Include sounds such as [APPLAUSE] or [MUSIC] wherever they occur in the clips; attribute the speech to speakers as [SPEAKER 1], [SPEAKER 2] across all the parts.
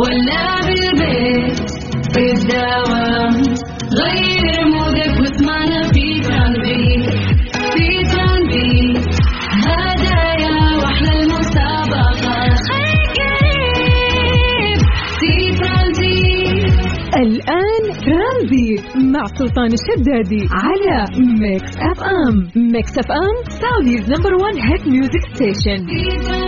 [SPEAKER 1] ولا بالبيت في الدوام. غير mood ك واسمعنا في ترانزيت في ترانزيت هدايا واحلى المسابقة. خليك قريب في ترانزيت
[SPEAKER 2] الآن ترانزيت مع سلطان الشدادي على Mix FM Mix FM Saudi's number 1 hit music station
[SPEAKER 1] في ترانزيت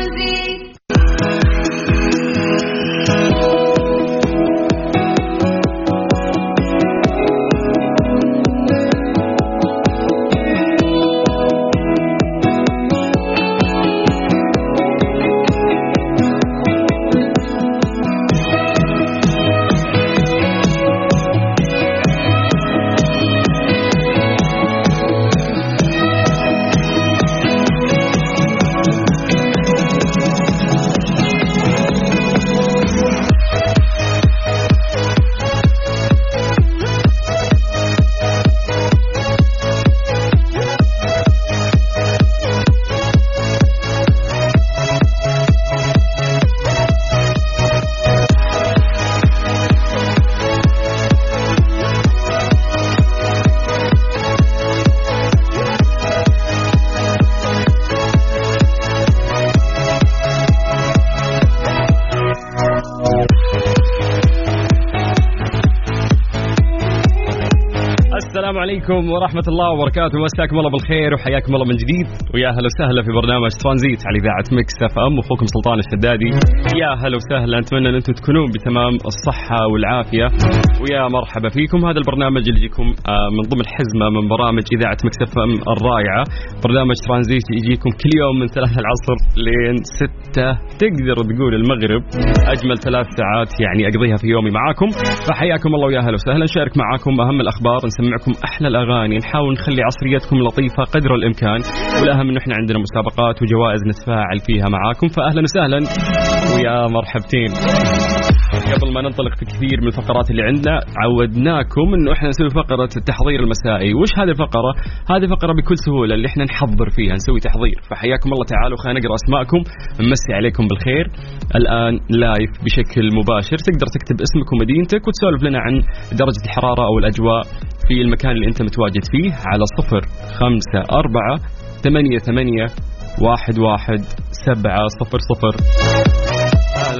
[SPEAKER 3] عليكم ورحمة الله وبركاته. مساكم الله بالخير وحياكم الله من جديد. ويا هلا وسهلا في برنامج ترانزيت على إذاعة Mix FM. أخوكم سلطان الشدادي. يا هلا وسهلا. أتمنى أن أنتم تكونون بتمام الصحة والعافية. ويا مرحبا فيكم. هذا البرنامج اللي يجيكم آه، من ضمن حزمة من برامج إذاعة Mix FM الرائعة. برنامج ترانزيت يجيكم كل يوم من ثلاثة العصر لين ستة. تقدر تقول المغرب أجمل ثلاث ساعات يعني أقضيها في يومي معاكم. فحياكم الله ويا هلا وسهلا. نشارك معاكم أهم الأخبار. نسمعكم أحلى الأغاني. نحاول نخلي عصريتكم لطيفة قدر الإمكان. والأهم إنه إحنا عندنا مسابقات وجوائز نتفاعل فيها معاكم. فأهلا وسهلا. ويا مرحبتين. قبل ما ننطلق في كثير من الفقرات اللي عندنا عودناكم إنه إحنا نسوي فقرة التحضير المسائي، وش هذه الفقرة؟ هذه فقرة بكل سهولة اللي إحنا نحضر فيها نسوي تحضير، فحياكم الله تعالوا خلينا نقرأ أسماءكم. نمسي عليكم بالخير. الآن لايف بشكل مباشر. تقدر تكتب اسمك ومدينتك وتسولف لنا عن درجة الحرارة أو الأجواء في المكان اللي أنت متواجد فيه على صفر خمسة أربعة ثمانية ثمانية واحد واحد سبعة صفر صفر.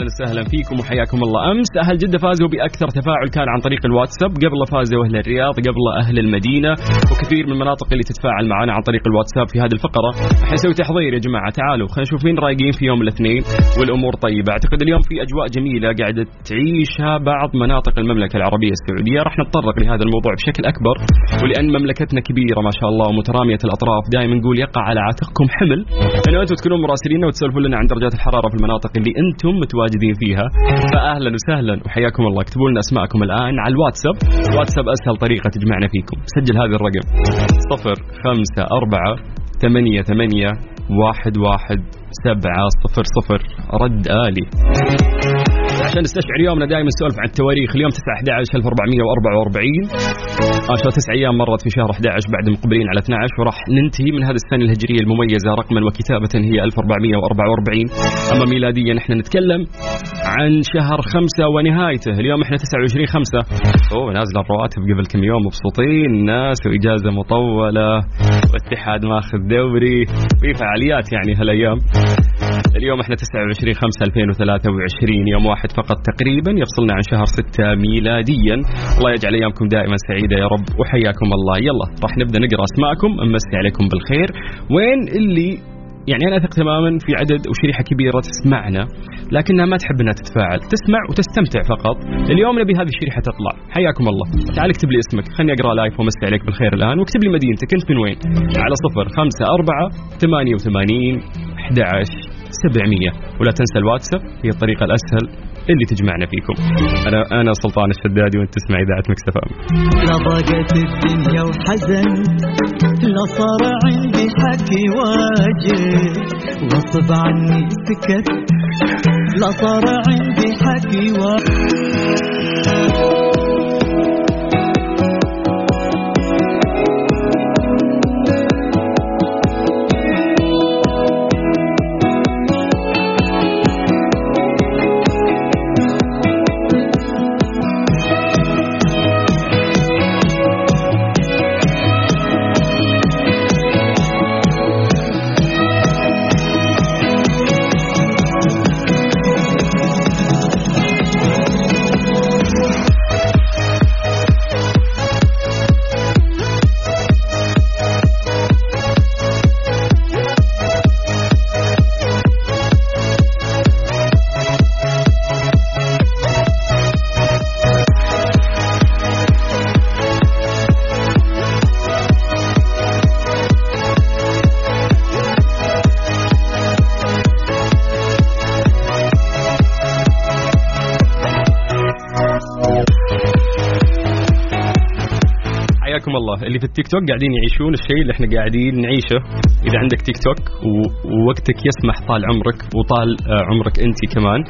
[SPEAKER 3] أهلا وسهلا فيكم وحياكم الله. أمس أهل جدة فازوا بأكثر تفاعل كان عن طريق الواتساب. قبل فازوا أهل الرياض قبل أهل المدينة وكثير من المناطق اللي تتفاعل معنا عن طريق الواتساب في هذه الفقرة. حنسوي تحضير يا جماعة. تعالوا خلينا نشوف مين رايقين في يوم الاثنين والأمور طيبة. أعتقد اليوم في أجواء جميلة قاعدة تعيشها بعض مناطق المملكة العربية السعودية. راح نتطرق لهذا الموضوع بشكل أكبر. ولأن مملكتنا كبيرة ما شاء الله ومترامية الأطراف دائما نقول يقع على عاتقكم حمل. انه أنتم تكونون مراسلين وتسولفون لنا عن درجات الحرارة في المناطق اللي أنتم متواجدين فيها. فاهلا وسهلا. وحياكم الله. اكتبوا لنا أسماءكم الآن على الواتساب. واتساب أسهل طريقة تجمعنا فيكم. سجل هذا الرقم. صفر خمسة أربعة ثمانية ثمانية واحد واحد سبعة صفر صفر. رد آلي. عشان نستشعر يومنا دائما نسولف عن التواريخ اليوم 9 11 1444 عشان تسع أيام مرت في شهر 11 بعد مقبلين على 12 وراح ننتهي من هذه السنة الهجرية المميزة رقما وكتابة هي 1444 أما ميلاديا إحنا نتكلم عن شهر خمسة ونهايته. اليوم إحنا 29 5 أوه نازل الرواتب قبل كم يوم مبسوطين. الناس وإجازة مطولة. واتحاد ماخذ دوري. في فعاليات يعني هالأيام. اليوم إحنا 29 5 2023 يوم واحد فقط تقريبا يفصلنا عن شهر 6 ميلاديا. الله يجعل أيامكم دائما سعيدة يا رب وحياكم الله. يلا راح نبدأ نقرأ أسماءكم نمسي عليكم بالخير. وين اللي يعني أنا أثق تماما في عدد وشريحة كبيرة تسمعنا لكنها ما تحب إنها تتفاعل، تسمع وتستمتع فقط. اليوم نبي هذه الشريحة تطلع، حياكم الله. تعال اكتب لي اسمك، خليني أقرأ لايف وأمسي عليك بالخير الآن، واكتب لي مدينتك. أنت من وين؟ على صفر خمسة أربعة ثمانية وثمانين 11 700 ولا تنسى الواتساب هي الطريقة الأسهل اللي تجمعنا فيكم. أنا أنا سلطان الشدادي وأنت تسمع إذاعة مكسفة
[SPEAKER 4] لا ضاقت الدنيا وحزن لا صار عندي حكي واجب. غصب عني سكت لا صار عندي حكي واجب.
[SPEAKER 3] الله. اللي في التيك توك قاعدين يعيشون الشيء اللي إحنا قاعدين نعيشه. إذا عندك تيك توك ووقتك يسمح طال عمرك وطال آه، عمرك أنت كمان.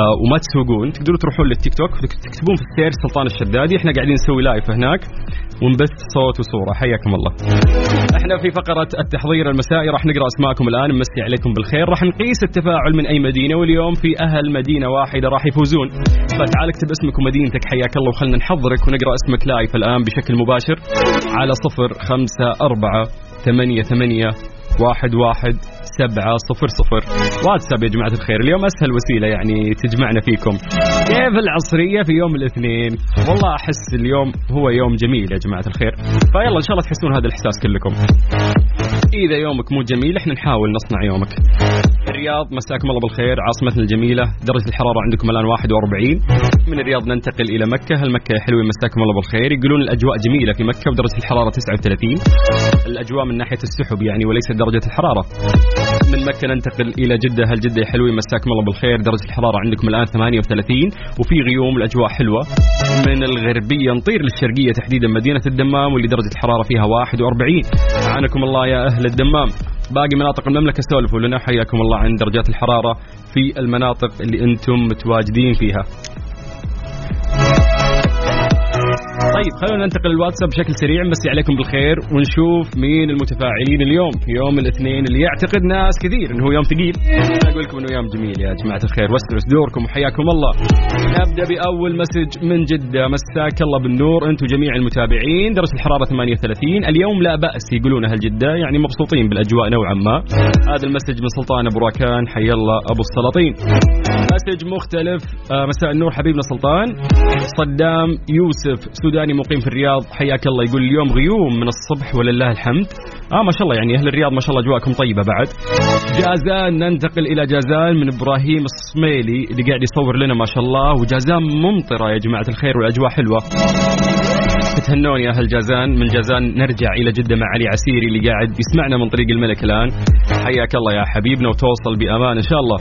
[SPEAKER 3] آه، وما تسوقون. تقدروا تروحون للتيك توك. وتكتبون في ال search سلطان الشدادي. إحنا قاعدين نسوي live هناك. ونبث صوت وصورة. حياكم الله. إحنا في فقرة التحضير المسائي راح نقرأ أسماءكم الآن نمسي عليكم بالخير. راح نقيس التفاعل من أي مدينة واليوم في أهل مدينة واحدة راح يفوزون. فتعال اكتب اسمك ومدينتك حياك الله وخلنا نحضرك ونقرأ اسمك لايف الآن بشكل مباشر على صفر خمسة أربعة ثمانية ثمانية واحد واحد سبعة صفر صفر. واتساب يا جماعة الخير اليوم أسهل وسيلة يعني تجمعنا فيكم. كيف العصرية في يوم الاثنين؟ والله أحس اليوم هو يوم جميل يا جماعة الخير. فيلا إن شاء الله تحسون هذا الإحساس كلكم. إذا يومك مو جميل إحنا نحاول نصنع يومك. الرياض مساكم الله بالخير. عاصمتنا الجميلة درجة الحرارة عندكم الآن 41 من الرياض ننتقل إلى مكة. هل مكة يا حلوين مساكم الله بالخير. يقولون الأجواء جميلة في مكة ودرجة الحرارة 39 الأجواء من ناحية السحب يعني وليس درجة الحرارة. من مكة ننتقل إلى جدة. هل جدة يا حلوين مساكم الله بالخير. درجة الحرارة عندكم الآن 38 وفي غيوم الأجواء حلوة. من الغربية نطير للشرقية تحديدا مدينة الدمام واللي درجة الحرارة فيها 41 أعانكم الله يا أهل الدمام. باقي مناطق المملكة سولفوا لنا. حياكم الله عن درجات الحرارة في المناطق اللي أنتم متواجدين فيها. طيب خلونا ننتقل للواتساب بشكل سريع. نمسي عليكم بالخير ونشوف مين المتفاعلين اليوم. في يوم الاثنين اللي يعتقد ناس كثير إنه هو يوم ثقيل. أقول لكم إنه يوم جميل يا جماعة الخير. واستروا صدوركم وحياكم الله. نبدأ بأول مسج من جدة. مساك الله بالنور. أنتم جميع المتابعين. درجه الحرارة 38 اليوم لا بأس يقولون أهل جدة يعني مبسوطين بالأجواء نوعا ما. هذا ال message من سلطان أبو راكان. حي الله أبو السلاطين. message مختلف. آه، مساء النور حبيبنا سلطان. صدام يوسف سوداني مقيم في الرياض حياك الله يقول اليوم غيوم من الصبح ولله الحمد. آه ما شاء الله يعني أهل الرياض ما شاء الله أجواءكم طيبة بعد. جازان ننتقل إلى جازان من إبراهيم الصميلي اللي قاعد يصور لنا ما شاء الله. وجازان ممطرة يا جماعة الخير والأجواء حلوة. تهنون يا أهل جازان. من جازان نرجع إلى جدة مع علي عسيري اللي قاعد يسمعنا من طريق الملك الآن. حياك الله يا حبيبنا وتوصل بأمان إن شاء الله.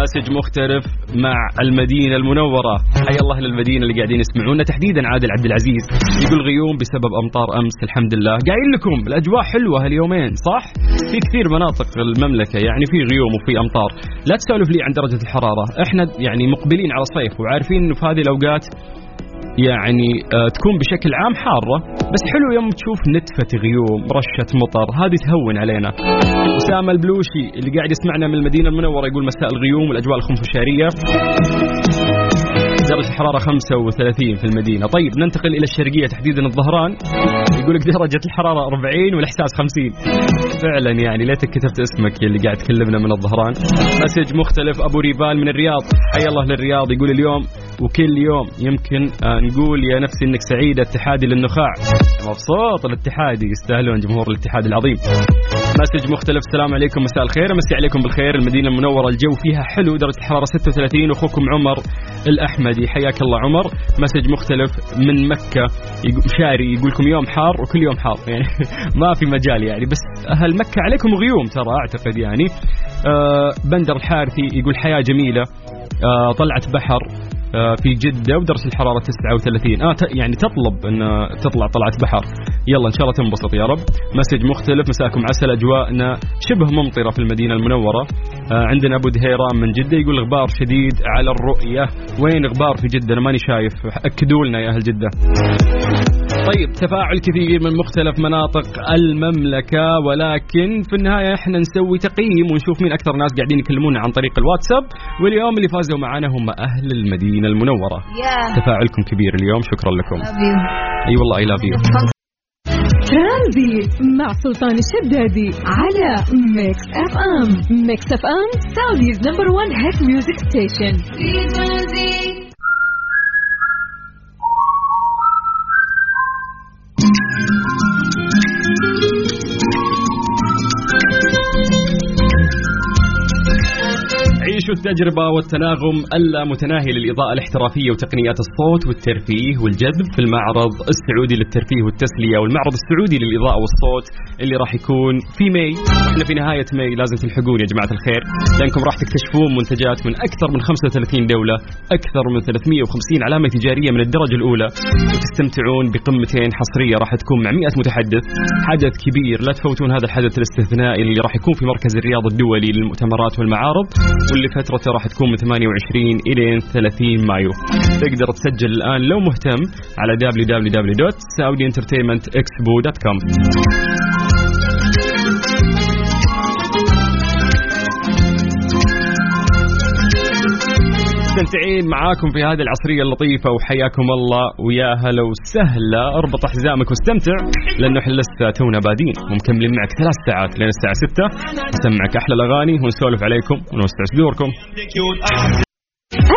[SPEAKER 3] مسج مختلف مع المدينة المنورة. حيا الله للمدينة اللي قاعدين يسمعونا. تحديدا عادل عبد العزيز يقول غيوم بسبب أمطار أمس. الحمد لله قايل لكم الأجواء حلوة هاليومين صح؟ في كثير مناطق المملكة يعني في غيوم وفي أمطار. لا تسولف لي عن درجة الحرارة. إحنا يعني مقبلين على الصيف وعارفين إنه في هذه الأوقات يعني آه، تكون بشكل عام حارة بس حلو يوم تشوف نتفة غيوم رشة مطر هذه تهون علينا. أسامة البلوشي اللي قاعد يسمعنا من المدينة المنورة يقول مساء الغيوم والأجواء الخنفشارية. درجة الحرارة 35 في المدينة. طيب ننتقل إلى الشرقية تحديدا الظهران. يقول لك درجة الحرارة 40 والإحساس 50 فعلا يعني ليتك كتبت اسمك اللي قاعد تكلمنا من الظهران. مسج مختلف أبو ريبال من الرياض. حي الله للرياض يقول اليوم وكل يوم يمكن نقول يا نفسي إنك سعيد اتحادي للنخاع. مبسوط الاتحادي يستاهلون جمهور الاتحاد العظيم. message مختلف. السلام عليكم. مساء الخير. مسي عليكم بالخير. المدينة المنورة. الجو فيها حلو. درجة الحرارة 36 واخوكم عمر الأحمدي. حياك الله عمر. message مختلف من يقول شاري يقول لكم يوم حار وكل يوم حار. يعني [LAUGHS] ما في مجال يعني. بس أهل مكة عليكم غيوم ترى أعتقد يعني. آه بندر الحارثي يقول حياة جميلة. آه طلعت بحر آه، في جدة ودرجة الحرارة 39 آه يعني تطلب أن تطلع طلعة بحر. يلا إن شاء الله تنبسط يا رب. مسج مختلف مساكم عسل أجواءنا شبه ممطرة في المدينة المنورة. آه عندنا أبو دهيران من جدة يقول غبار شديد على الرؤية. وين غبار في جدة؟ أنا ماني شايف. أكدوا لنا يا أهل جدة. طيب تفاعل كثير من مختلف مناطق المملكة ولكن في النهاية إحنا نسوي تقييم ونشوف مين أكثر ناس قاعدين يكلمونا عن طريق الواتساب. واليوم اللي فازوا معنا هم أهل المدينة المنورة.
[SPEAKER 1] Yeah.
[SPEAKER 3] تفاعلكم كبير اليوم. شكرا لكم. أي والله I love you
[SPEAKER 2] ترانزيت مع سلطان الشدادي على Mix FM Mix FM Saudi's number 1 hit music station
[SPEAKER 1] Frequency.
[SPEAKER 3] عيشوا التجربة والتناغم اللامتناهي للإضاءة الاحترافية وتقنيات الصوت والترفيه والجذب في المعرض السعودي للترفيه والتسلية والمعرض السعودي للإضاءة والصوت اللي راح يكون في May. إحنا في نهاية May لازم تلحقون يا جماعة الخير. لأنكم راح تكتشفون منتجات من أكثر من 35 دولة أكثر من 350 علامة تجارية من الدرجة الأولى. وتستمتعون بقمتين حصرية راح تكون مع 100 متحدث. حدث كبير لا تفوتون هذا الحدث الاستثنائي اللي راح يكون في مركز الرياض الدولي للمؤتمرات والمعارض واللي فترته راح تكون من 28 إلى 30 مايو. تقدر تسجل الآن لو مهتم على www.saudientertainmentexpo.com مستمتعين معاكم في هذه العصرية اللطيفة وحياكم الله ويا هلا وسهلا. اربط حزامك واستمتع لأنه إحنا لسه تونا بادين. ومكملين معك ثلاث ساعات لين الساعة 6 نسمعك أحلى الأغاني ونسولف عليكم ونوسع صدوركم.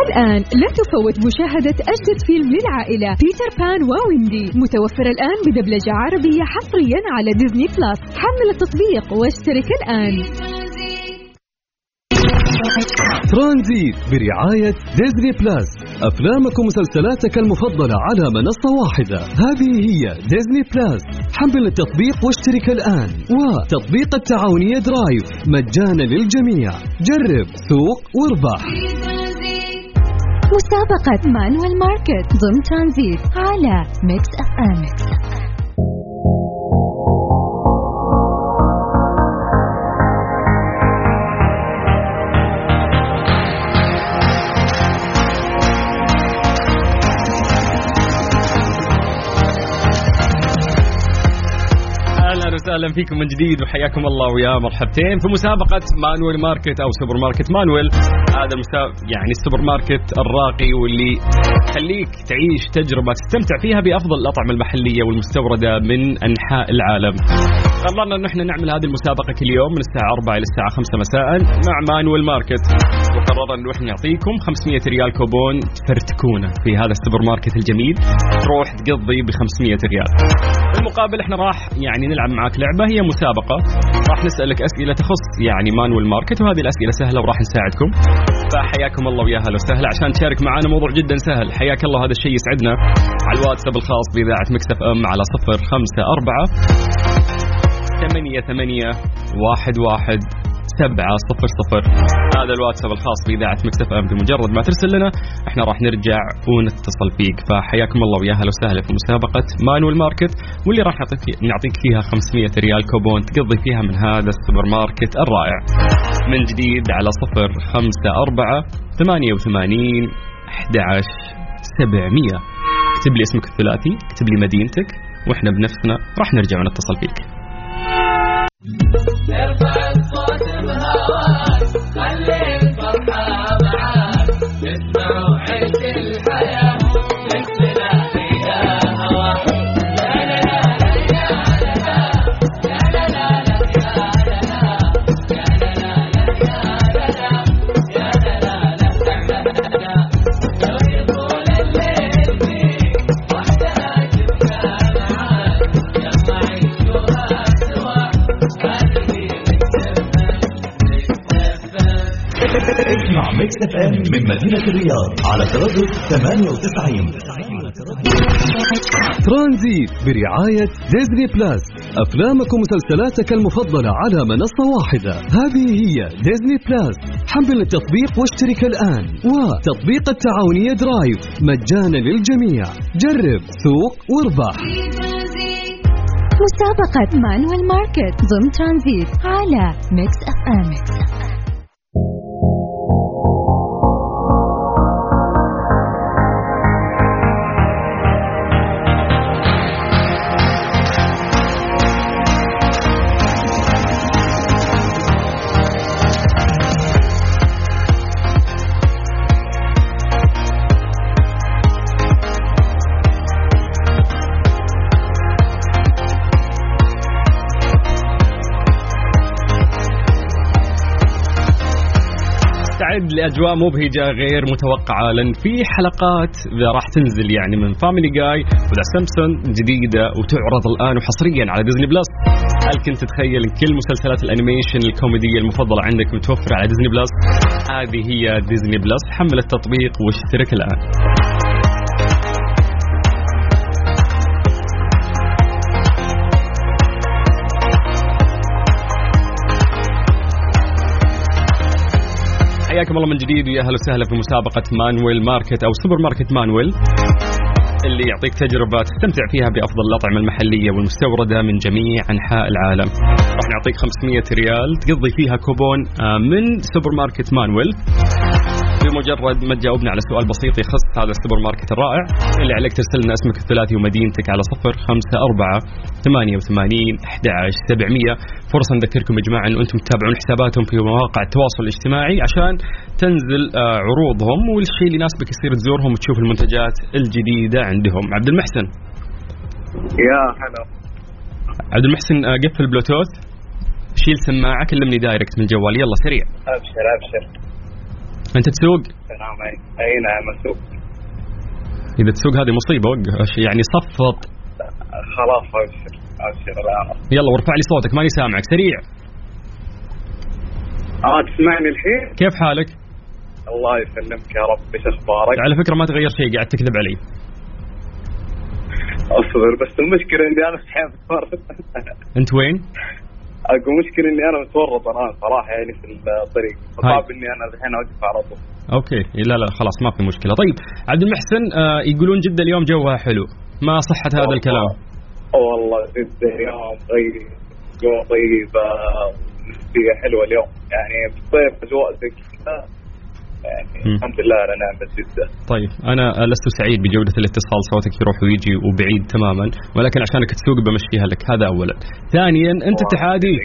[SPEAKER 2] الآن لا تفوت مشاهدة أجدد فيلم للعائلة Peter Pan و Wendy. متوفر الآن بدبلجة عربية حصريا على Disney Plus. حمل التطبيق واشترك الآن.
[SPEAKER 5] ترانزيت برعاية Disney Plus. أفلامك ومسلسلاتك المفضلة على منصة واحدة. هذه هي Disney Plus. حمل التطبيق واشترك الآن. وتطبيق التعاونية Drive. مجانا للجميع. جرب سوق واربح.
[SPEAKER 2] مسابقة Manuel Market ضمن ترانزيت على Mix
[SPEAKER 3] FM. وسهلا فيكم من جديد وحياكم الله ويا مرحبتين في مسابقة Manuel Market أو سوبر ماركت Manuel هذا. يعني السوبر ماركت الراقي واللي يخليك تعيش تجربة تستمتع فيها بأفضل الأطعمة المحلية والمستوردة من أنحاء العالم. قررنا انه إحنا نعمل هذه المسابقة كل يوم من الساعة 4 إلى الساعة 5 مساء مع Manuel Market وقررنا انه إحنا نعطيكم 500 ريال كوبون تفرتكونه في هذا السوبر ماركت الجميل تروح تقضي ب 500 ريال. بالمقابل إحنا راح يعني نلعب معاك لعبه هي مسابقة. راح نسألك أسئلة تخص يعني Manuel Market وهذه الأسئلة سهلة وراح نساعدكم. فحياكم الله ويا هلا وسهلا. عشان تشارك معنا موضوع جدا سهل حياك الله هذا الشيء يسعدنا. على الواتساب الخاص بإذاعة Mix FM على صفر خمسة أربعة ثمانية ثمانية واحد واحد سبعة صفر صفر. هذا الواتساب الخاص بإذاعة Mix FM. بمجرد ما ترسل لنا إحنا راح نرجع ونتصل فيك. فحياكم الله ويا هلا وسهلا في مسابقة Manuel Market واللي راح نعطيك نعطيك فيها 500 ريال كوبون تقضي فيها من هذا السوبر ماركت الرائع. من جديد على صفر خمسة أربعة ثمانية وثمانين أحد عشر سبعمية. اكتب لي اسمك الثلاثي اكتب لي مدينتك وإحنا بنفسنا راح نرجع ونتصل فيك.
[SPEAKER 5] Mix FM من مدينة الرياض على تردد 98 ترانزيت برعاية Disney Plus. أفلامك ومسلسلاتك المفضلة على منصة واحدة. هذه هي Disney Plus. حمل التطبيق واشترك الآن. وتطبيق التعاونية Drive. مجانا للجميع. جرب سوق واربح.
[SPEAKER 2] مسابقة Manuel Market. ضمن ترانزيت على ميكس أف أم.
[SPEAKER 3] استعد لأجواء مبهجة غير متوقعة. لأن في حلقات راح تنزل يعني من Family Guy و The Simpsons جديدة وتعرض الآن وحصريا على Disney Plus هل كنت تتخيل كل مسلسلات ال animation الكوميدية المفضلة عندك متوفرة على Disney Plus هذه هي Disney Plus حمل التطبيق واشترك الآن. حياكم الله من جديد. ويا أهلا وسهلا في مسابقة Manuel Market أو سوبر ماركت Manuel اللي يعطيك تجربة تستمتع فيها بأفضل الأطعمة المحلية والمستوردة من جميع أنحاء العالم. راح نعطيك 500 ريال تقضي فيها كوبون آه، من سوبر ماركت Manuel. بمجرد ما تجاوبنا على سؤال بسيط يخص هذا السوبر ماركت الرائع. اللي عليك ترسل لنا اسمك الثلاثي ومدينتك على صفر خمسة أربعة ثمانية وثمانين أحد سبعمية. فرصة نذكركم يا جماعة أن أنتم تتابعون حساباتهم في مواقع التواصل الاجتماعي عشان تنزل آه، عروضهم والشيء اللي يناسبك يصير تزورهم وتشوف المنتجات الجديدة عندهم. عبد المحسن.
[SPEAKER 6] يا هلا.
[SPEAKER 3] عبد المحسن آه، قفل بلوتوث. شيل سماعة كلمني direct من الجوال يلا سريع.
[SPEAKER 6] أبشر أبشر.
[SPEAKER 3] أنت تسوق؟
[SPEAKER 6] عليكم اي نعم أسوق.
[SPEAKER 3] إذا تسوق هذه مصيبة وقف. يعني صفط
[SPEAKER 6] خلاص ابشر ابشر الان
[SPEAKER 3] يلا وارفع لي صوتك ماني سامعك. سريع.
[SPEAKER 6] آه تسمعني الحين؟
[SPEAKER 3] كيف حالك؟
[SPEAKER 6] الله يسلمك يا رب. إيش أخبارك؟
[SPEAKER 3] على فكرة ما تغير شيء قاعد تكذب علي.
[SPEAKER 6] أصبر بس المشكلة إني أنا متورط
[SPEAKER 3] أنت وين؟ [LAUGHS]
[SPEAKER 6] أقول مشكلة إني أنا متورط الآن صراحة يعني في الطريق صعب إني أنا الحين أوقف على طول.
[SPEAKER 3] okay. لا لا خلاص ما في مشكلة. طيب عبد المحسن آه يقولون جده اليوم جوها حلو. ما صحة هذا
[SPEAKER 6] والله.
[SPEAKER 3] الكلام؟
[SPEAKER 6] والله جدا يوم طيب جو طيبه نسبيه حلوة اليوم. يعني في الصيف أجواء زي كذا. يعني. الحمد لله على نعمة جدة.
[SPEAKER 3] طيب أنا لست سعيد بجودة الاتصال صوتك يروح ويجي وبعيد تماما ولكن عشانك تسوق بمشيها لك هذا اولا. ثانيا أنت اتحادي؟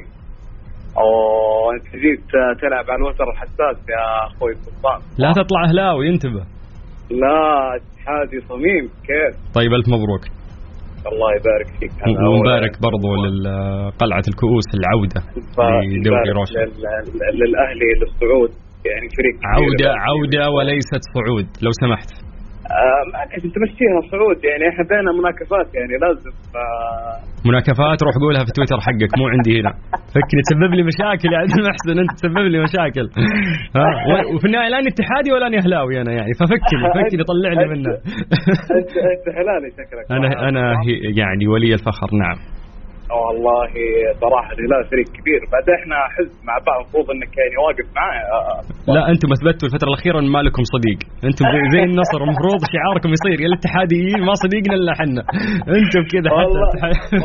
[SPEAKER 6] أوه أنت جيت تلعب على الوتر الحساس يا أخوي سلطان.
[SPEAKER 3] لا تطلع اهلاوي انتبه.
[SPEAKER 6] لا اتحادي صميم كيف؟
[SPEAKER 3] طيب ألف مبروك.
[SPEAKER 6] الله يبارك فيك.
[SPEAKER 3] ومبارك برضو لقلعه الكؤوس العودة لدوري روشن.
[SPEAKER 6] لل- لل- للأهلي للصعود. يعني فريق كبير.
[SPEAKER 3] عوده عودة وليست صعود. لو سمحت.
[SPEAKER 6] آه معلش أنت مشيها صعود. يعني إحنا بينا مناكفات يعني لازم. آه
[SPEAKER 3] مناكفات؟ روح قولها في تويتر حقك. مو عندي هنا. فكني تسبب لي مشاكل يا عبد المحسن أنت تسبب لي مشاكل. ها؟ وفي النهاية لا اني اتحادي ولا اني أهلاوي أنا يعني. ففكني فكني طلعني منها
[SPEAKER 6] انت انت هلالي شكلك.
[SPEAKER 3] أنا أنا يعني ولي الفخر. نعم.
[SPEAKER 6] والله صراحة الهلال فريق كبير. بعد إحنا حزب مع بعض المفروض انك يعني واقف آه،
[SPEAKER 3] لا أنتم اثبتوا الفترة الأخيرة إن ما لكم صديق. أنتم زي, زي النصر المفروض شعاركم يصير. يا الاتحاديين ما صديقنا إلا حنا أنتم كذا حتى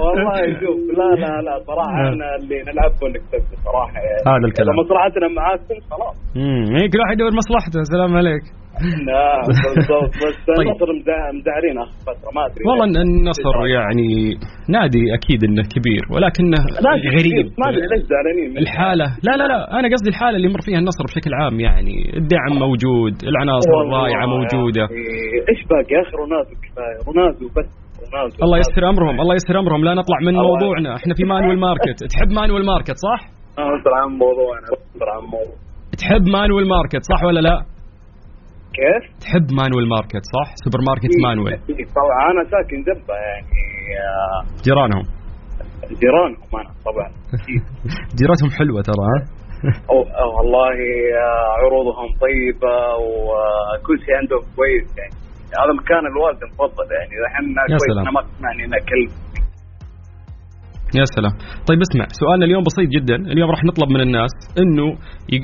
[SPEAKER 6] والله شوف لا لا لا صراحة
[SPEAKER 3] نعم.
[SPEAKER 6] إحنا اللي نلعب ونكسب صراحة. يعني
[SPEAKER 3] هذا الكلام.
[SPEAKER 6] مصلحتنا معاكم خلاص.
[SPEAKER 3] امم كل واحد يدور مصلحته. سلام عليك. [LAUGHS]
[SPEAKER 6] نعم بالضبط. بس
[SPEAKER 3] طيب.
[SPEAKER 6] النصر مزعلين آخر فترة ما أدري.
[SPEAKER 3] والله إن النصر يعني نادي أكيد إنه كبير ولكنه غريب.
[SPEAKER 6] ما أدري ليش زعلانين؟ منه.
[SPEAKER 3] الحالة لا لا لا. أنا قصدي الحالة اللي يمر فيها النصر بشكل عام يعني الدعم موجود العناصر موجودة.
[SPEAKER 6] أخي، إيش باقي؟ يا أخي رونالدو كفاية. رونالدو بس رونالدو.
[SPEAKER 3] الله يستر أمرهم الله يستر أمرهم. لا نطلع من موضوعنا. إحنا في Manuel Market. تحب Manuel Market صح؟
[SPEAKER 6] انصر عن موضوعنا عن موضوع.
[SPEAKER 3] تحب Manuel Market صح ولا لا؟
[SPEAKER 6] كيف؟
[SPEAKER 3] تحب Manuel Market صح؟ سوبر ماركت Manuel
[SPEAKER 6] أكيد طبعا أنا ساكن جنبه يعني آه،
[SPEAKER 3] جيرانهم
[SPEAKER 6] جيرانهم أنا طبعا أكيد [LAUGHS]
[SPEAKER 3] جيرتهم حلوة ترى ها؟ [LAUGHS]
[SPEAKER 6] أو- أو والله آه، عروضهم طيبة وكل شيء عندهم كويس يعني هذا مكان الوالد المفضل يعني الحين كويس. أنا ما تسمعني أنا كلب
[SPEAKER 3] يا سلام. طيب اسمع سؤالنا اليوم بسيط جدا. اليوم راح نطلب من الناس إنه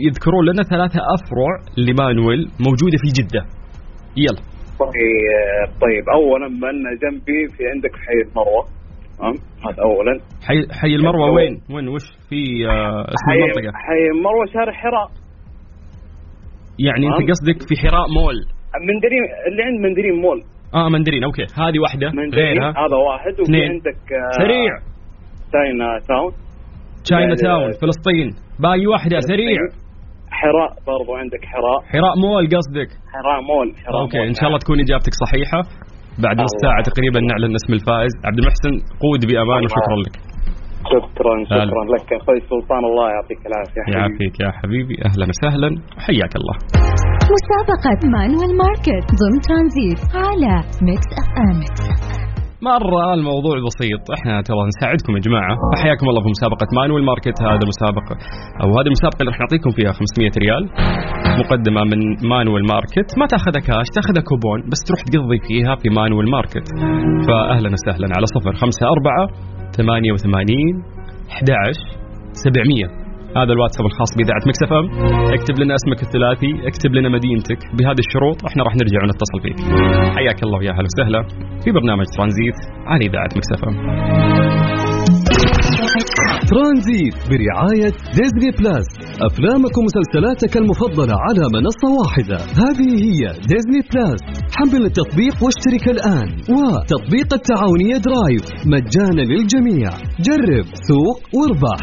[SPEAKER 3] يذكرون لنا ثلاثة أفرع لمانويل موجودة في جدة. يلا.
[SPEAKER 6] طيب طيب اولا من جنبي في عندك حي المروة؟ تمام هذا اولا.
[SPEAKER 3] حي, حي المروة وين؟ وين؟ وش في آه اسم
[SPEAKER 6] حي
[SPEAKER 3] المنطقة؟
[SPEAKER 6] حي المروة شارع حراء.
[SPEAKER 3] يعني
[SPEAKER 6] أنت.
[SPEAKER 3] قصدك في حراء مول.
[SPEAKER 6] مندرين اللي عند مندرين مول.
[SPEAKER 3] آه مندرين. okay. هذه واحدة
[SPEAKER 6] مندرين
[SPEAKER 3] غيرها.
[SPEAKER 6] هذا واحد وفي. عندك آه،
[SPEAKER 3] سريع.
[SPEAKER 6] China Town
[SPEAKER 3] China
[SPEAKER 6] يعني-
[SPEAKER 3] Town فلسطين باقي واحدة سريع
[SPEAKER 6] حراء برضو عندك حراء
[SPEAKER 3] حراء مول قصدك
[SPEAKER 6] حراء مول حراء
[SPEAKER 3] okay
[SPEAKER 6] مول.
[SPEAKER 3] ان شاء الله تكون اجابتك صحيحة بعد نص. ساعة تقريبا نعلن اسم الفائز عبد المحسن سوق بأمان. وشكرا لك
[SPEAKER 6] شكرا. شكرا لك. يا أخوي سلطان الله يعطيك العافية. حبيبي.
[SPEAKER 3] يعافيك يا حبيبي. أهلا وسهلا. حياك الله.
[SPEAKER 2] مسابقة Manuel Market ضمن ترانزيت على Mix FM
[SPEAKER 3] مرة الموضوع بسيط. إحنا ترى نساعدكم يا جماعة. فحياكم الله في مسابقة Manuel Market. هذا مسابقة أو هذه المسابقة اللي راح نعطيكم فيها 500 ريال. مقدمة من Manuel Market. ما تاخذها كاش تاخذها كوبون بس تروح تقضي فيها في Manuel Market. فاهلا وسهلا على صفر. خمسة أربعة ثمانية وثمانين 11 700 هذا الواتساب الخاص بإذاعة Mix FM. اكتب لنا اسمك الثلاثي اكتب لنا مدينتك. بهذه الشروط إحنا راح نرجع ونتصل فيك. حياك الله ويا أهلا وسهلا في برنامج ترانزيت على إذاعة Mix FM.
[SPEAKER 5] ترانزيت برعاية Disney Plus. أفلامك ومسلسلاتك المفضلة على منصة واحدة. هذه هي Disney Plus. حمل التطبيق واشترك الآن. وتطبيق التعاونية Drive. مجانا للجميع. جرب سوق واربح.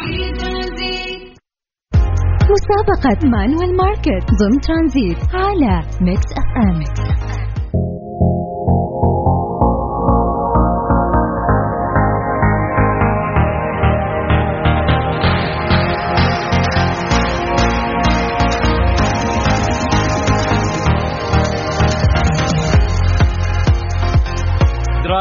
[SPEAKER 2] مسابقة Manuel Market ضمن ترانزيت على Mix FM.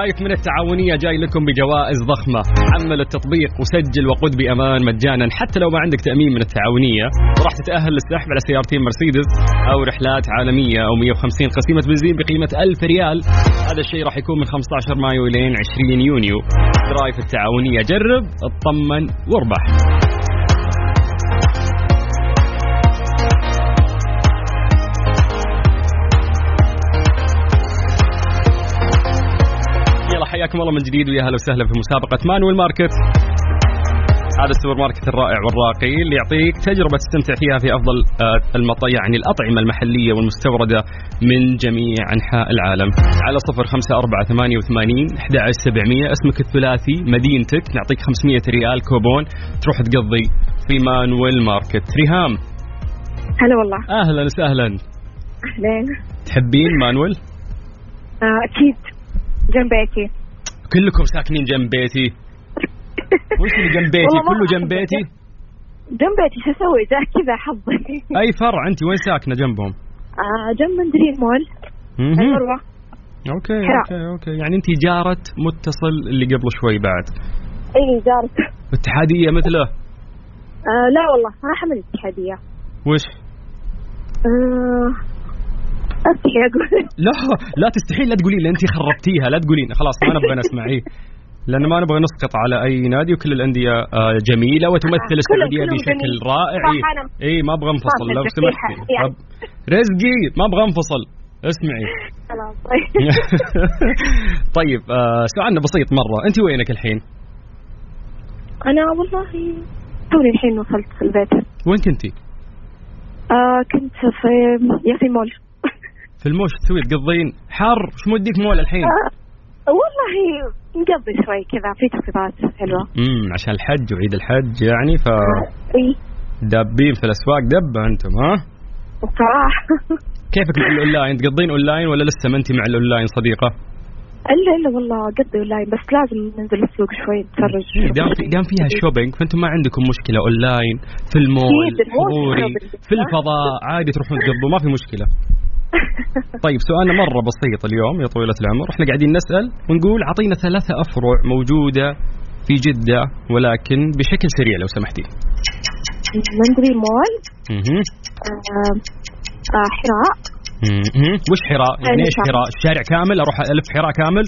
[SPEAKER 3] Drive من التعاونية جاي لكم بجوائز ضخمة. حمل التطبيق وسجل وقود بأمان مجانا. حتى لو ما عندك تأمين من التعاونية وراح تتأهل للسحب على سيارتين مرسيدس أو رحلات عالمية أو 150 قسيمة بنزين بقيمة 1000 ريال. هذا الشيء راح يكون من 15 مايو إلين 20 يونيو. Drive التعاونية. جرب اطمن واربح. حياكم الله من جديد ويا هلا وسهلا في مسابقة Manuel Market. هذا السوبر ماركت الرائع والراقي اللي يعطيك تجربة تستمتع فيها في أفضل آه، المط يعني الأطعمة المحلية والمستوردة من جميع أنحاء العالم. على صفر خمسة أربعة ثمانية وثمانين أحد سبعمية. اسمك الثلاثي مدينتك نعطيك 500 ريال كوبون تروح تقضي في Manuel Market. ريهام.
[SPEAKER 7] هلا والله.
[SPEAKER 3] أهلا وسهلا.
[SPEAKER 7] اهلين
[SPEAKER 3] تحبين Manuel؟
[SPEAKER 7] آه أكيد. جنب بيتي
[SPEAKER 3] كلكم ساكنين جنب بيتي. وش اللي جنب بيتي؟ كله جنب بيتي؟
[SPEAKER 7] جنب بيتي شو أسوي؟ جاه كذا حظي.
[SPEAKER 3] أي فرع أنت؟ وين ساكنة جنبهم؟
[SPEAKER 7] آه جنب مندرين مول. Okay.
[SPEAKER 3] Okay okay. يعني أنت جارة متصل اللي قبل شوي بعد.
[SPEAKER 7] إي جارته
[SPEAKER 3] اتحادية مثله؟
[SPEAKER 7] آه لا والله ما حمل اتحاديه
[SPEAKER 3] وش؟
[SPEAKER 7] آه استحي أقول.
[SPEAKER 3] لا لا تستحيل لا تقولين لي انت خربتيها. لا تقولين. خلاص ما نبغى نسمع إيه لأن ما نبغى نسقط على أي نادي وكل الأندية آه، جميلة وتمثل
[SPEAKER 7] كلهم- السعودية
[SPEAKER 3] بشكل. رائع. إي ما أبغى
[SPEAKER 7] أنفصل
[SPEAKER 3] لو سمحتي.
[SPEAKER 7] يعني.
[SPEAKER 3] رزقي ما أبغى أنفصل. اسمعي.
[SPEAKER 7] طيب. [LAUGHS]
[SPEAKER 3] طيب آه سؤالنا بسيط مرة. أنت وينك الحين؟
[SPEAKER 7] أنا والله توني الحين وصلت البيت.
[SPEAKER 3] وين كنتي؟
[SPEAKER 7] آه كنت في يا في مول.
[SPEAKER 3] في الموش تسوي تقضين. حر شو موديك مول الحين؟
[SPEAKER 7] آه والله نقضي شوي كذا في تخفيضات حلوة.
[SPEAKER 3] امم عشان الحج وعيد الحج يعني ف
[SPEAKER 7] إي.
[SPEAKER 3] دابين في الأسواق دبة أنتم ها؟
[SPEAKER 7] بصراحه
[SPEAKER 3] كيفك مع الأونلاين؟ تقضين أونلاين ولا لسه ما أنت مع الأونلاين صديقة؟
[SPEAKER 7] إلا إلا والله قضي أونلاين بس لازم ننزل السوق شوي نتفرج.
[SPEAKER 3] إيه، دام في دام فيها shopping فأنتم ما عندكم مشكلة أونلاين في المول حضوري. في الفضاء عادي تروحون تقضوا ما في مشكلة. [LAUGHS] طيب سؤالنا مرة بسيط اليوم يا طويلة العمر إحنا قاعدين نسأل ونقول أعطينا ثلاثة أفرع موجودة في جدة ولكن بشكل سريع لو سمحتي
[SPEAKER 7] مندري مول. آه آه حراء.
[SPEAKER 3] وش حراء؟ يعني إيش
[SPEAKER 7] شارع.
[SPEAKER 3] حراء؟ شارع كامل أروح ألف حراء كامل؟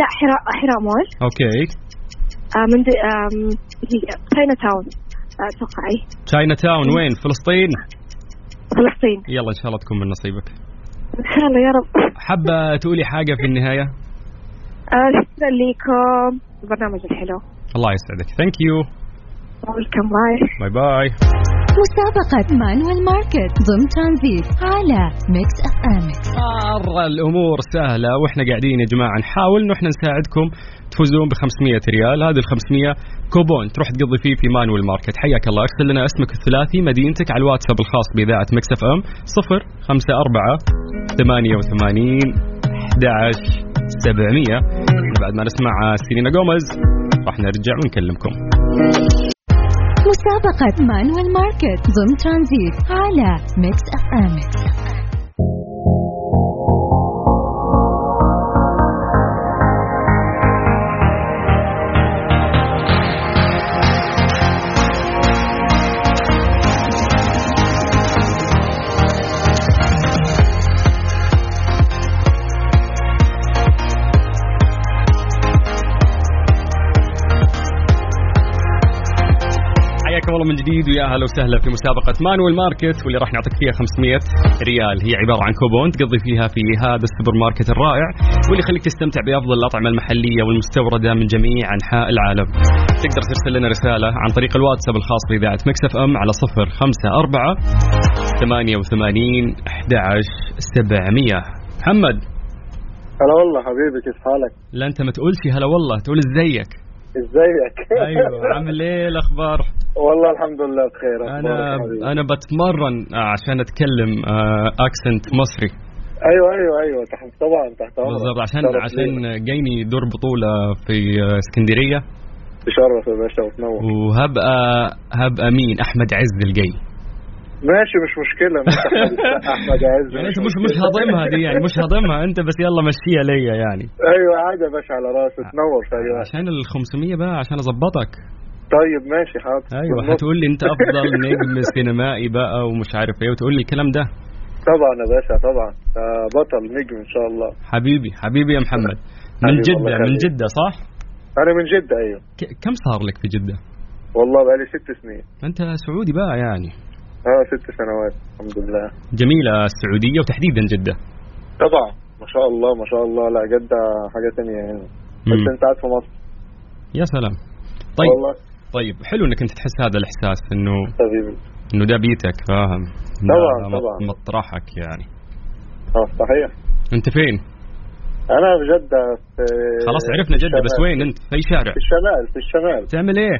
[SPEAKER 7] لا حراء حراء مول
[SPEAKER 3] okay
[SPEAKER 7] آه مندري China Town أتوقع اي
[SPEAKER 3] China Town وين؟ فلسطين؟
[SPEAKER 7] فلسطين
[SPEAKER 3] يلا إن شاء الله تكون من نصيبك.
[SPEAKER 7] إن شاء الله يا رب
[SPEAKER 3] حابة تقولي حاجة في النهاية؟
[SPEAKER 7] آه شكرا لكم البرنامج الحلو
[SPEAKER 3] الله يسعدك. thank you.
[SPEAKER 7] welcome bye
[SPEAKER 3] bye bye.
[SPEAKER 2] مسابقة Manuel Market ضمن ترانزيت على Mix FM
[SPEAKER 3] مره الأمور سهلة وإحنا قاعدين يا جماعة نحاول انه إحنا نساعدكم تفوزون ب 500 ريال، هذه ال 500 كوبون تروح تقضي فيه في Manuel Market، حياك الله. ارسل لنا اسمك الثلاثي مدينتك على الواتساب الخاص بإذاعة Mix FM 054 88 11 700 بعد ما نسمع سيلينا جوميز راح نرجع ونكلمكم.
[SPEAKER 2] مسابقة Manuel Market ضمن ترانزيت على Mix FM.
[SPEAKER 3] حياكم الله جديد ويا أهلا وسهلا في مسابقة Manuel Market واللي راح نعطيك فيها 500 ريال. هي عبارة عن كوبون تقضي فيها في هذا السوبر ماركت الرائع واللي يخليك تستمتع بأفضل الأطعمة المحلية والمستوردة من جميع أنحاء العالم. تقدر ترسل لنا رسالة عن طريق الواتساب الخاص بإذاعة Mix FM على 054 88 11 700 محمد.
[SPEAKER 8] هلا والله حبيبي كيف حالك؟
[SPEAKER 3] لا أنت ما تقولش هلا والله تقول إزيك؟
[SPEAKER 8] ازيك؟
[SPEAKER 3] أيوه عامل إيه الأخبار؟
[SPEAKER 8] والله الحمد لله بخير أنا؟
[SPEAKER 3] أنا بتمرن عشان أتكلم أكسنت مصري.
[SPEAKER 8] أيوه أيوه أيوه تحت طبعا تحت
[SPEAKER 3] بالضبط عشان عشان. جايني دور بطولة في آه، اسكندرية.
[SPEAKER 8] تشرف يا باشا وتنور.
[SPEAKER 3] وهبقى هبقى مين؟ أحمد عز الجاي.
[SPEAKER 8] ماشي مش مشكلة. مش [LAUGHS] احمد عز.
[SPEAKER 3] يعني انت مش مش هضمها دي يعني مش هضمها. أنت بس يلا مشيها ليا يعني.
[SPEAKER 8] أيوه عادي يا باشا على راسي. تنور في أي وقت.
[SPEAKER 3] عشان ال 500 بقى عشان أظبطك.
[SPEAKER 8] طيب ماشي حاضر. أيوه.
[SPEAKER 3] هتقول لي أنت أفضل [LAUGHS] نجم سينمائي بقى ومش عارف إيه وتقول لي الكلام ده.
[SPEAKER 8] طبعا يا باشا طبعا. آه، بطل نجم إن شاء الله.
[SPEAKER 3] حبيبي حبيبي يا محمد. من
[SPEAKER 8] جدة
[SPEAKER 3] من. جدة صح؟
[SPEAKER 8] أنا من جدة
[SPEAKER 3] أيوه. كم صار لك في جدة؟
[SPEAKER 8] والله بقالي ست سنين.
[SPEAKER 3] أنت سعودي بقى يعني.
[SPEAKER 8] آه ست سنوات الحمد لله
[SPEAKER 3] جميلة السعوديه وتحديدا جدة
[SPEAKER 8] طبعا ما شاء الله ما شاء الله لا جدة حاجة تانية يعني. بس أنت قاعد في مصر
[SPEAKER 3] يا سلام طيب
[SPEAKER 8] والله
[SPEAKER 3] طيب حلو إنك أنت تحس هذا الإحساس إنه
[SPEAKER 8] حبيبي
[SPEAKER 3] إنه ده بيتك فاهم
[SPEAKER 8] طبعاً، طبعاً.
[SPEAKER 3] مطرحك يعني
[SPEAKER 8] آه صحيح
[SPEAKER 3] أنت فين؟
[SPEAKER 8] أنا في جدة في
[SPEAKER 3] خلاص عرفنا جدة بس. وين أنت؟ في اي شارع؟
[SPEAKER 8] في الشمال في الشمال
[SPEAKER 3] بتعمل إيه؟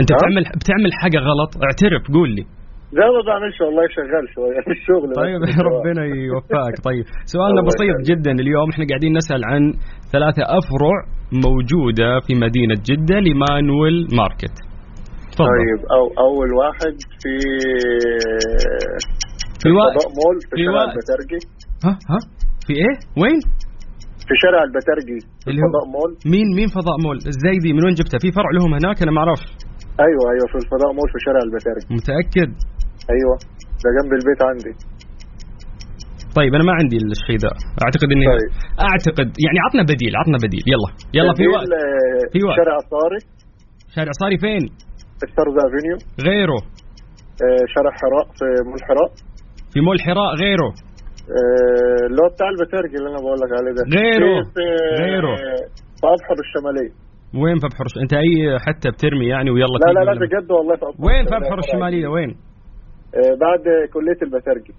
[SPEAKER 3] انت؟ بتعمل بتعمل حاجة غلط اعترف قول لي.
[SPEAKER 8] لا ما بعملش والله شغال شوية في الشغل بس.
[SPEAKER 3] طيب [LAUGHS] ربنا يوفقك. طيب سؤالنا بسيط. جدا اليوم. إحنا قاعدين نسأل عن ثلاثة أفرع موجودة في مدينة جدة لمانويل ماركت. تفضل.
[SPEAKER 8] طيب أو أول واحد في
[SPEAKER 3] في وا-
[SPEAKER 8] فضاء مول في,
[SPEAKER 3] في
[SPEAKER 8] شارع
[SPEAKER 3] وا-
[SPEAKER 8] البترجي
[SPEAKER 3] ها ها؟ في إيه؟ وين؟
[SPEAKER 8] في شارع البترجي في
[SPEAKER 3] اللي هو-
[SPEAKER 8] فضاء مول.
[SPEAKER 3] مين مين فضاء مول؟ إزاي دي من وين جبتها؟ في فرع لهم هناك؟ أنا ما أعرفش.
[SPEAKER 8] أيوه أيوه في الفضاء مول في شارع البترجي
[SPEAKER 3] متأكد؟
[SPEAKER 8] أيوه ده جنب البيت عندي.
[SPEAKER 3] طيب أنا ما عندي الشيء ده أعتقد إني
[SPEAKER 8] طيب.
[SPEAKER 3] أعتقد يعني عطنا بديل عطنا بديل. يلا يلا في وقت.
[SPEAKER 8] آه،
[SPEAKER 3] في وقت.
[SPEAKER 8] شارع الصاري
[SPEAKER 3] شارع صاري فين؟
[SPEAKER 8] Stars Avenue
[SPEAKER 3] غيره.
[SPEAKER 8] آه، شارع حراء في مول حراء.
[SPEAKER 3] في مول حراء غيره.
[SPEAKER 8] آه، اللي هو بتاع البترجي اللي أنا بقول لك عليه ده.
[SPEAKER 3] غيره.
[SPEAKER 8] في- في-
[SPEAKER 3] غيره.
[SPEAKER 8] في ابحر الشمالية.
[SPEAKER 3] وين في ابحر انت اي حتى بترمي يعني ويلا
[SPEAKER 8] لا لا لا بجد والله في
[SPEAKER 3] وين في. ابحر الشمالية؟ وين؟
[SPEAKER 8] آه، بعد كلية البترجي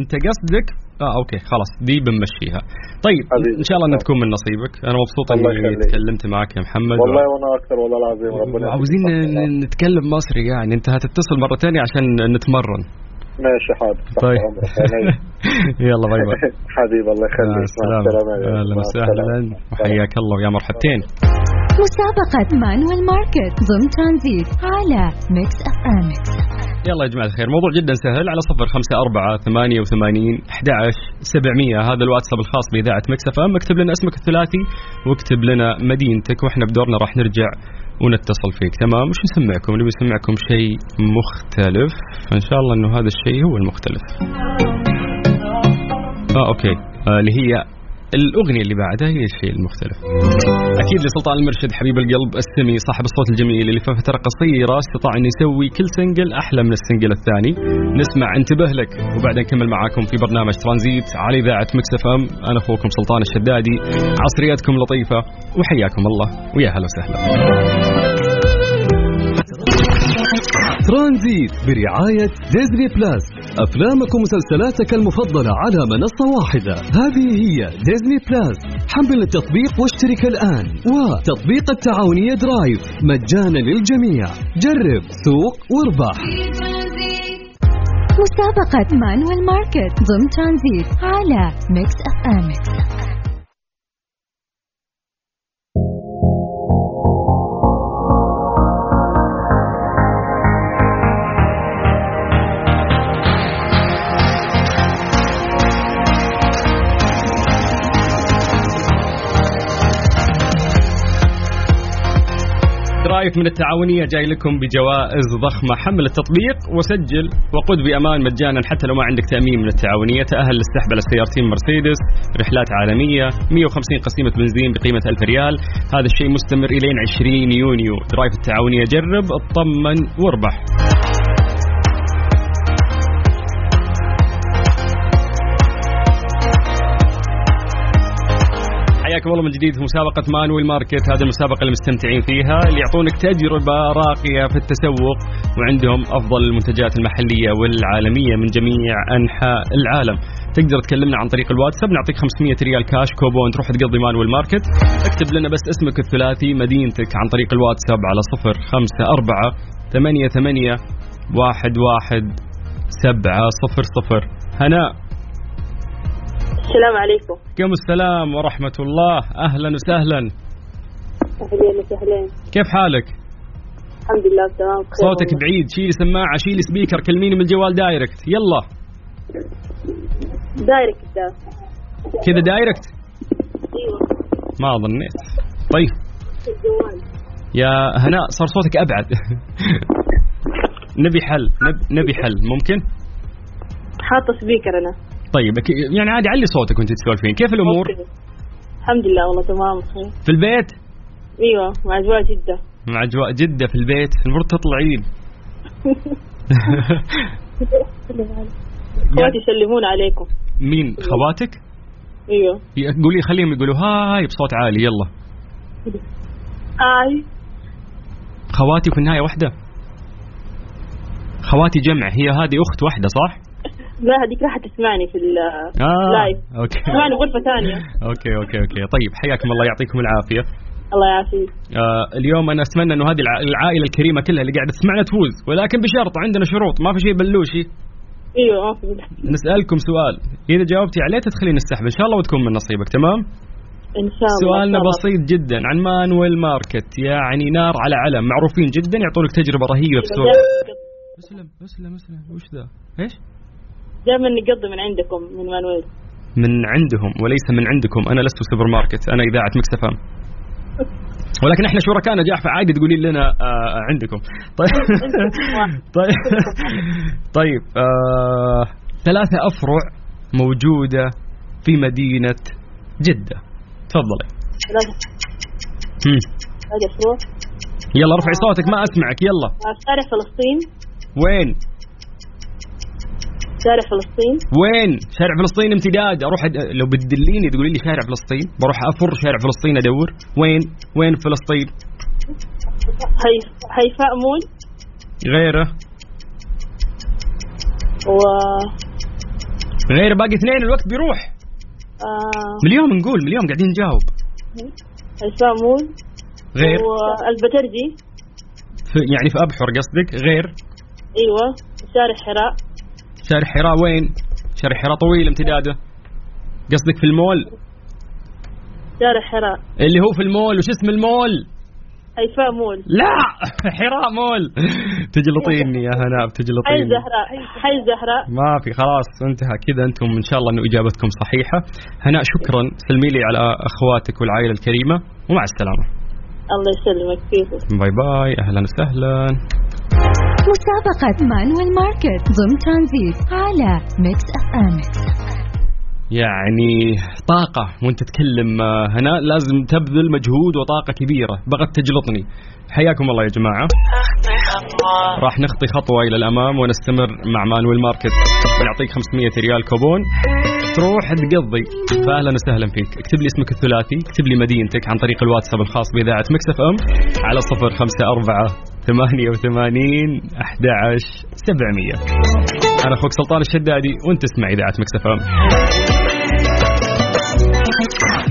[SPEAKER 3] انت قصدك؟ آه okay خلاص دي بنمشيها. طيب
[SPEAKER 8] حبيبي.
[SPEAKER 3] إن شاء الله ان تكون من نصيبك. أنا مبسوط
[SPEAKER 8] إني.
[SPEAKER 3] تكلمت معك يا محمد.
[SPEAKER 8] والله وأنا أكثر والله العظيم ربنا
[SPEAKER 3] عاوزين نتكلم مصري يعني. أنت هتتصل مرة ثانية عشان نتمرن.
[SPEAKER 8] ماشي حاضر.
[SPEAKER 3] طيب. [LAUGHS] يلا bye bye. [LAUGHS]
[SPEAKER 8] حبيبي الله يخليك. مع
[SPEAKER 3] السلامة.
[SPEAKER 8] يا أهلا
[SPEAKER 3] وسهلا. وحياك الله ويا مرحبتين.
[SPEAKER 2] مسابقة Manuel Market ضمن ترانزيت على Mix FM
[SPEAKER 3] يلا يا جماعة الخير موضوع جدا سهل على صفر خمسة أربعة ثمانية وثمانين أحد سبعمية. هذا الواتساب الخاص بإذاعة Mix FM اكتب لنا اسمك الثلاثي واكتب لنا مدينتك وإحنا بدورنا راح نرجع ونتصل فيك. تمام؟ وش نسمعكم؟ نبي نسمعكم شيء مختلف. فإن شاء الله أنه هذا الشيء هو المختلف. آه okay. آه اللي هي الأغنية اللي بعدها هي الشيء المختلف. أكيد لسلطان المرشد حبيب القلب السمي صاحب الصوت الجميل اللي في فترة قصيرة استطاع انه يسوي كل single أحلى من ال single الثاني. نسمع انتبه لك وبعدين نكمل معاكم في برنامج ترانزيت على إذاعة Mix FM أنا أخوكم سلطان الشدادي عصرياتكم لطيفة وحياكم الله ويا هلا وسهلا.
[SPEAKER 5] ترانزيت برعاية Disney Plus. أفلامك ومسلسلاتك المفضلة على منصة واحدة. هذه هي Disney Plus. حمل التطبيق واشترك الآن. وتطبيق التعاونية Drive. مجانا للجميع. جرب سوق واربح.
[SPEAKER 2] مسابقة Manuel Market ضمن ترانزيت على Mix FM.
[SPEAKER 3] Drive من التعاونية جاي لكم بجوائز ضخمة. حمل التطبيق وسجل وسوق بأمان مجانا حتى لو ما عندك تأمين من التعاونية. تأهل للسحب على سيارتين مرسيدس. رحلات عالمية. 150 قسيمة بنزين بقيمة 1000 ريال. هذا الشيء مستمر إلين 20 يونيو. Drive التعاونية جرب اطمن واربح. حياكم الله من جديد في مسابقة Manuel Market هذه المسابقة اللي مستمتعين فيها اللي يعطونك تجربة راقية في التسوق وعندهم أفضل المنتجات المحلية والعالمية من جميع أنحاء العالم. تقدر تكلمنا عن طريق الواتساب نعطيك 500 ريال كاش كوبون تروح تقضي Manuel Market. اكتب لنا بس اسمك الثلاثي مدينتك عن طريق الواتساب على صفر خمسة أربعة ثمانية ثمانية واحد واحد سبعة صفر صفر. هناء.
[SPEAKER 9] السلام عليكم.
[SPEAKER 3] عليكم السلام ورحمة الله؟ أهلا وسهلا.
[SPEAKER 9] أهلين وسهلين
[SPEAKER 3] كيف حالك؟
[SPEAKER 9] الحمد لله تمام
[SPEAKER 3] صوتك
[SPEAKER 9] والله.
[SPEAKER 3] بعيد. شيلي سماعة شيلي speaker كلميني من الجوال direct. يلا.
[SPEAKER 9] direct ده.
[SPEAKER 3] كذا direct؟
[SPEAKER 9] أيوه.
[SPEAKER 3] ما ظنيت. طيب.
[SPEAKER 9] الجوال.
[SPEAKER 3] يا هناء صار صوتك أبعد. [LAUGHS] نبي حل. نب... نبي حل. ممكن؟
[SPEAKER 9] حاطة speaker أنا.
[SPEAKER 3] طيب يعني عادي علي صوتك وانت تسولفين. كيف الأمور؟
[SPEAKER 9] أوكي. الحمد لله والله تمام.
[SPEAKER 3] في البيت؟
[SPEAKER 9] أيوه مع أجواء جدة.
[SPEAKER 3] مع أجواء جدة في البيت. المفروض تطلعين. [LAUGHS]
[SPEAKER 9] أخواتي يسلمون عليكم.
[SPEAKER 3] مين؟ خواتك؟ أيوه. قولي خليهم يقولوا هاي بصوت عالي يلا.
[SPEAKER 9] هاي.
[SPEAKER 3] خواتي في النهاية واحدة خواتي جمع هي هذه أخت واحدة صح؟
[SPEAKER 9] لا هذيك راح تسمعني في
[SPEAKER 3] ال
[SPEAKER 9] live
[SPEAKER 3] okay.
[SPEAKER 9] تسمعني بغرفه ثانية. [LAUGHS]
[SPEAKER 3] okay okay okay. طيب حياكم الله يعطيكم العافية.
[SPEAKER 9] الله يعافيك.
[SPEAKER 3] آه اليوم أنا أتمنى إنه هذه الع- العائلة الكريمة كلها اللي قاعدة تسمعنا تفوز ولكن بشرط عندنا شروط ما في شيء بلوشي.
[SPEAKER 9] أيوه ما في.
[SPEAKER 3] نسألكم سؤال. إذا جاوبتي عليه تدخلين السحب إن شاء الله وتكون من نصيبك تمام؟
[SPEAKER 9] إن شاء الله
[SPEAKER 3] سؤالنا
[SPEAKER 9] شاء الله.
[SPEAKER 3] بسيط جدا عن Manuel Market يعني نار على علم معروفين جدا يعطونك تجربة رهيبة في السوق. اسلم اسلم اسلم وش ذا؟ إيش؟
[SPEAKER 9] دائما نقضي من عندكم من مانويل.
[SPEAKER 3] من عندهم وليس من عندكم. أنا لست سوبر ماركت أنا إذاعة Mix FM ولكن إحنا شركاء نجاح فعادي تقولين لنا آه عندكم. طيب. [LAUGHS] طيب. طيب آه ثلاثة أفرع موجودة في مدينة جدة. تفضلي.
[SPEAKER 9] ثلاثة. فروع
[SPEAKER 3] يلا ارفعي صوتك ما أسمعك. يلا.
[SPEAKER 9] شارع فلسطين.
[SPEAKER 3] وين؟
[SPEAKER 9] شارع فلسطين؟
[SPEAKER 3] وين؟ شارع فلسطين امتداد. أروح أد... لو بتدليني تقولي لي شارع فلسطين بروح أفر شارع فلسطين أدور. وين؟ وين فلسطين؟
[SPEAKER 9] هي هيفاء مول
[SPEAKER 3] غيره.
[SPEAKER 9] و
[SPEAKER 3] غير باقي اثنين الوقت بيروح.
[SPEAKER 9] آه...
[SPEAKER 3] مليون نقول مليون قاعدين نجاوب.
[SPEAKER 9] هيفاء مول
[SPEAKER 3] غير.
[SPEAKER 9] والبترجي
[SPEAKER 3] في يعني في أبحر قصدك غير.
[SPEAKER 9] إيوه. شارع حراء.
[SPEAKER 3] شارع حراء وين؟ شارع حراء طويل امتداده. قصدك في المول؟
[SPEAKER 9] شارع حراء.
[SPEAKER 3] اللي هو في المول وش اسم المول؟
[SPEAKER 9] هيفاء مول.
[SPEAKER 3] لا! [LAUGHS] حراء مول. تجلطيني يا هناء
[SPEAKER 9] حي
[SPEAKER 3] تجلطيني
[SPEAKER 9] زهراء حي زهراء
[SPEAKER 3] ما في خلاص انتهى كذا أنتم إن شاء الله إنه إجابتكم صحيحة. هناء شكرا. سلمي لي على أخواتك والعائلة الكريمة ومع السلامة.
[SPEAKER 9] الله يسلمك كيفك
[SPEAKER 3] bye bye أهلا وسهلا.
[SPEAKER 2] مسابقة Manuel Market ضمن ترانزيت على Mix FM.
[SPEAKER 3] يعني طاقة وانت تتكلم آه، هناء لازم تبذل مجهود وطاقة كبيرة. بغت تجلطني. حياكم الله يا جماعة. راح نخطي خطوة إلى الأمام ونستمر مع Manuel Market. بنعطيك 500 ريال كوبون. تروح تقضي. فأهلا وسهلا فيك. اكتب لي اسمك الثلاثي. اكتب لي مدينتك عن طريق الواتساب الخاص بإذاعة Mix FM على صفر خمسة أربعة ثمانية وثمانين أحد عشر سبعمية. أنا أخوك سلطان الشدادي وأنت تسمع إذاعة Mix FM.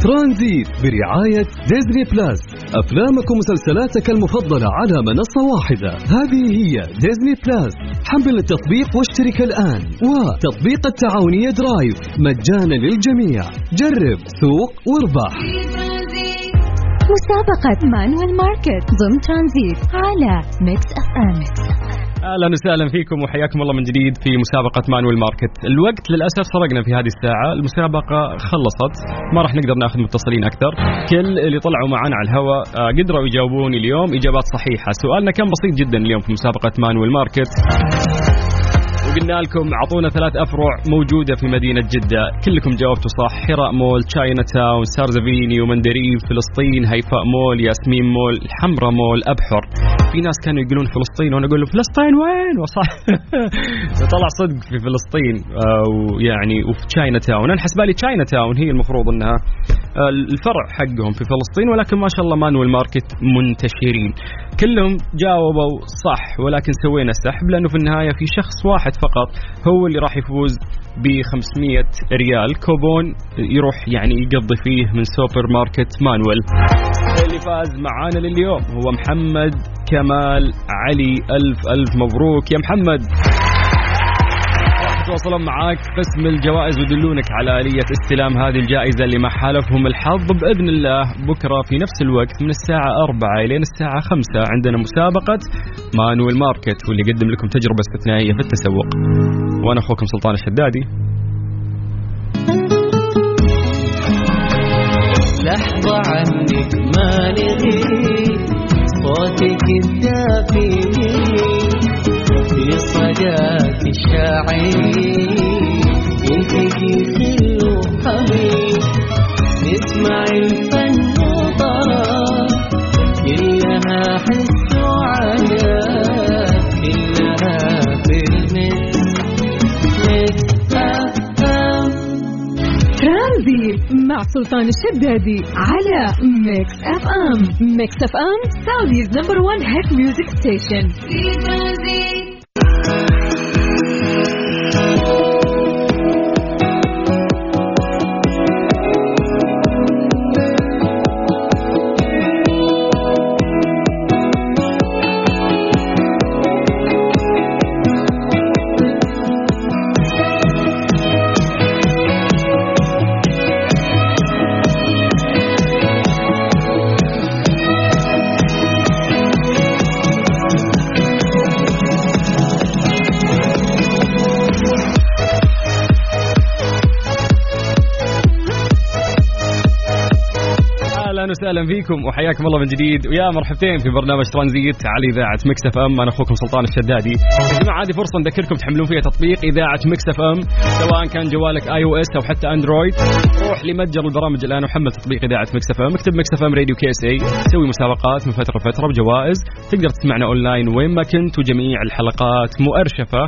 [SPEAKER 5] ترانزيت برعاية Disney Plus. أفلامك ومسلسلاتك المفضلة على منصة واحدة. هذه هي Disney Plus. حمل التطبيق واشترك الآن. وتطبيق التعاونية Drive. مجانا للجميع. جرب سوق واربح.
[SPEAKER 2] مسابقة Manuel Market ضمن ترانزيت على Mix FM.
[SPEAKER 3] أهلا وسهلا فيكم وحياكم الله من جديد في مسابقة Manuel Market، الوقت للأسف سرقنا في هذه الساعة، المسابقة خلصت، ما راح نقدر ناخذ متصلين أكثر، كل اللي طلعوا معنا على الهواء آه، قدروا يجاوبون اليوم إجابات صحيحة، سؤالنا كان بسيط جدا اليوم في مسابقة Manuel Market. وقلنا لكم اعطونا ثلاث أفرع موجودة في مدينة جدة، كلكم جاوبتوا صح، حراء مول، China Town، سارزافيني ومندريب، فلسطين، هيفاء مول، ياسمين مول، الحمراء مول، ابحر. في ناس كانوا يقولون فلسطين وأنا أقول لهم فلسطين وين؟ وصح [LAUGHS] طلع صدق في فلسطين آه، ويعني وفي China Town، أنا حسبالي China Town هي المفروض إنها آه، الفرع حقهم في فلسطين ولكن ما شاء الله Manuel Market منتشرين. كلهم جاوبوا صح ولكن سوينا سحب لأنه في النهاية في شخص واحد فقط هو اللي راح يفوز ب 500 ريال. كوبون يروح يعني يقضي فيه من سوبر ماركت مانويل. اللي فاز معانا لليوم هو محمد كمال علي. ألف ألف مبروك يا محمد. يتواصلون معاك قسم الجوائز ويدلونك على آلية استلام هذه الجائزة اللي ما حالفهم الحظ بإذن الله. بكرة في نفس الوقت من الساعة 4 إلى الساعة 5 عندنا مسابقة مانويل ماركت واللي يقدم لكم تجربة استثنائية في التسوق. وأنا أخوكم سلطان الشدادي.
[SPEAKER 4] لحظة عنك ما صوتك الدافي في صداك الشاعر يلتقي خل وحبيب نسمع الفن وطرب كلها حس وعذاب كلها في المس ميكس أف
[SPEAKER 2] ترانزيت مع سلطان الشدادي على Mix FM. Mix FM Saudi's number 1 hit music station
[SPEAKER 1] في ترانزيت
[SPEAKER 3] فيكم وحياكم الله من جديد. ويا مرحبتين في برنامج ترانزيت على إذاعة Mix FM. أنا أخوكم سلطان الشدادي. يا جماعة هذه فرصة نذكركم تحملون فيها تطبيق إذاعة Mix FM سواء كان جوالك iOS أو حتى Android. روح لمتجر البرامج الآن وحمل تطبيق إذاعة Mix FM. اكتب Mix FM Radio KSA. تسوي مسابقات من فترة لفترة بجوائز. تقدر تسمعنا أونلاين وين ما كنت وجميع الحلقات مؤرشفة.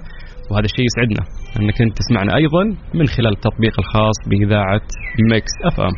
[SPEAKER 3] وهذا الشيء يسعدنا أنك أنت تسمعنا أيضا من خلال التطبيق الخاص بإذاعة مكس إف إم.